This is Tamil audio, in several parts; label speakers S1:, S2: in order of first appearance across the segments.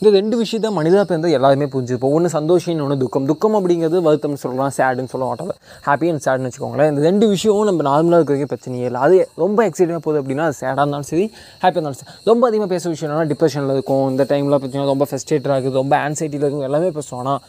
S1: இந்த ரெண்டு விஷயத்த மனிதா பிறந்த எல்லாருமே புரிஞ்சுப்போம் ஒன்று சந்தோஷம் ஒன்று துக்கம். துக்கம் அப்படிங்கிறது வருத்தம்னு சொல்லலாம் சேடுன்னு சொல்ல மாட்டோம் ஹாப்பி அண்ட் சேட்னு வச்சுக்கோங்களேன். இந்த ரெண்டு விஷயமும் நம்ம நார்மலாக இருக்கிறதுக்கு பிரச்சனையே இல்லை. அது ரொம்ப எக்ஸைட்டாக போகுது அப்படின்னா அது சேடாக இருந்தாலும் சரி ஹாப்பியாக இருந்தாலும் சரி. ரொம்ப அதிகமாக பேச விஷயம் என்னன்னா டிப்ரெஷனில் இருக்கும். இந்த டைமில் பார்த்தீங்கன்னா ரொம்ப ஃபெஸ்டேட்டாக இருக்குது ரொம்ப ஆன்சைட்டியில் இருக்கும். எல்லாமே பேசுவோம். ஆனால்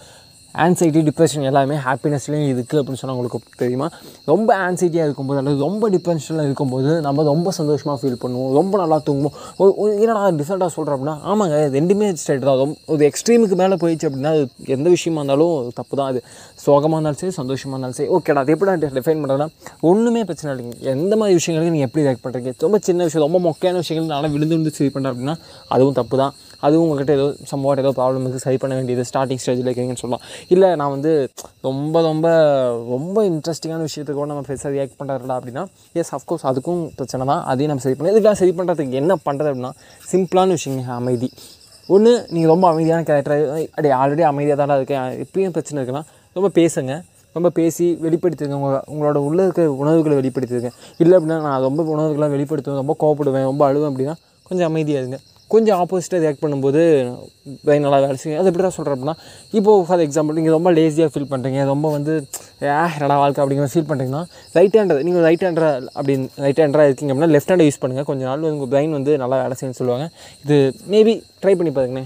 S1: ஆன்சைட்டி டிப்ரெஷன் எல்லாமே ஹாப்பினஸ்லேயும் இருக்குது அப்படின்னு சொன்னால் உங்களுக்கு தெரியுமா? ரொம்ப ஆன்சைட்டியாக இருக்கும்போது அல்லது ரொம்ப டிப்ரெஷனில் இருக்கும்போது நம்ம ரொம்ப சந்தோஷமாக ஃபீல் பண்ணுவோம் ரொம்ப நல்லா தூங்குவோம். ஒரு- என்னடா டிஃப்ரெண்ட்டாக சொல்கிறேன் அப்படின்னா ஆமாங்க ரெண்டுமே ஸ்டேட் தான். ரொம்ப ஒரு எக்ஸ்ட்ரீமுக்கு மேலே போயிடுச்சு அப்படின்னா அது எந்த விஷயமா இருந்தாலும் தப்பு தான் அது சோகமாக இருந்தாலும் சரி சந்தோஷமாக இருந்தாலும் சரி ஓகேடா அது எப்படி நான் டிஃபைன் பண்ணுறேன்னா ஒன்றுமே பிரச்சனை இல்லைங்க. எந்த மாதிரி விஷயங்களுக்கு நீங்கள் எப்படி ரியாக்ட் பண்ணுறீங்க ரொம்ப சின்ன விஷயம் ரொம்ப மொக்கையான விஷயங்கள் நல்லா விழுந்து விழுந்து சரி பண்ணுறேன் அப்படின்னா அதுவும் தப்பு தான் அதுவும் உங்கள்கிட்ட ஏதோ சம்பவம் ஏதோ ப்ராப்ளம் இருக்குது சரி பண்ண வேண்டியது ஸ்டார்டிங் ஸ்டேஜில் இருக்கீங்கன்னு சொல்லலாம். இல்லை நான் வந்து ரொம்ப ரொம்ப ரொம்ப இன்ட்ரெஸ்டிங்கான விஷயத்துக்கு கூட நம்ம பெருசாக ரியாக்ட் பண்ணுறதுல அப்படின்னா எஸ் அஃப்கோர்ஸ் அதுக்கும் பிரச்சனை தான். அதையும் நம்ம சரி பண்ணலாம். இதுக்கெல்லாம் சரி பண்ணுறதுக்கு என்ன பண்ணுறது அப்படின்னா சிம்பிளான விஷயங்க அமைதி. ஒன்று நீங்கள் ரொம்ப அமைதியான கேரக்டர் அடி ஆல்ரெடி அமைதியாக தானே இருக்கேன். எப்பயும் பிரச்சனை இருக்குன்னா ரொம்ப பேசுங்க. ரொம்ப பேசி வெளிப்படுத்துங்க உங்கள் உங்களோட உள்ள இருக்க உணர்வுகளை வெளிப்படுத்துங்க இல்லை அப்படின்னா நான் ரொம்ப உணர்வுகளாக வெளிப்படுத்துவேன் ரொம்ப கோவப்படுவேன் ரொம்ப அழுவேன் அப்படின்னா கொஞ்சம் அமைதியாக இருங்க. கொஞ்சம் ஆப்போசிட்டாக ரியாக்ட் பண்ணும்போது brain நல்லா வேலை செய்யும். அது எப்படி தான் சொல்கிறேன் அப்படின்னா இப்போது ஃபார் எக்ஸாம்பிள் நீங்கள் ரொம்ப லேசியாக ஃபீல் பண்ணுறீங்க ரொம்ப வந்து ஏ என்னடா வாழ்க்கை? அப்படிங்கிற ஃபீல் பண்ணுறீங்கன்னா ரைட் ஹேண்டர் நீங்கள் ரைட் ஹேண்டர் அப்படின்னு ரைட் ஹேண்டராக இருக்கீங்க அப்படின்னா லெஃப்ட் ஹேண்டை யூஸ் பண்ணுங்கள் கொஞ்ச நாள் உங்கள் பிரெயின் வந்து நல்லா வேலை செய்யும்னு சொல்லுவாங்க. இது மேபி ட்ரை பண்ணி பாருங்கண்ணே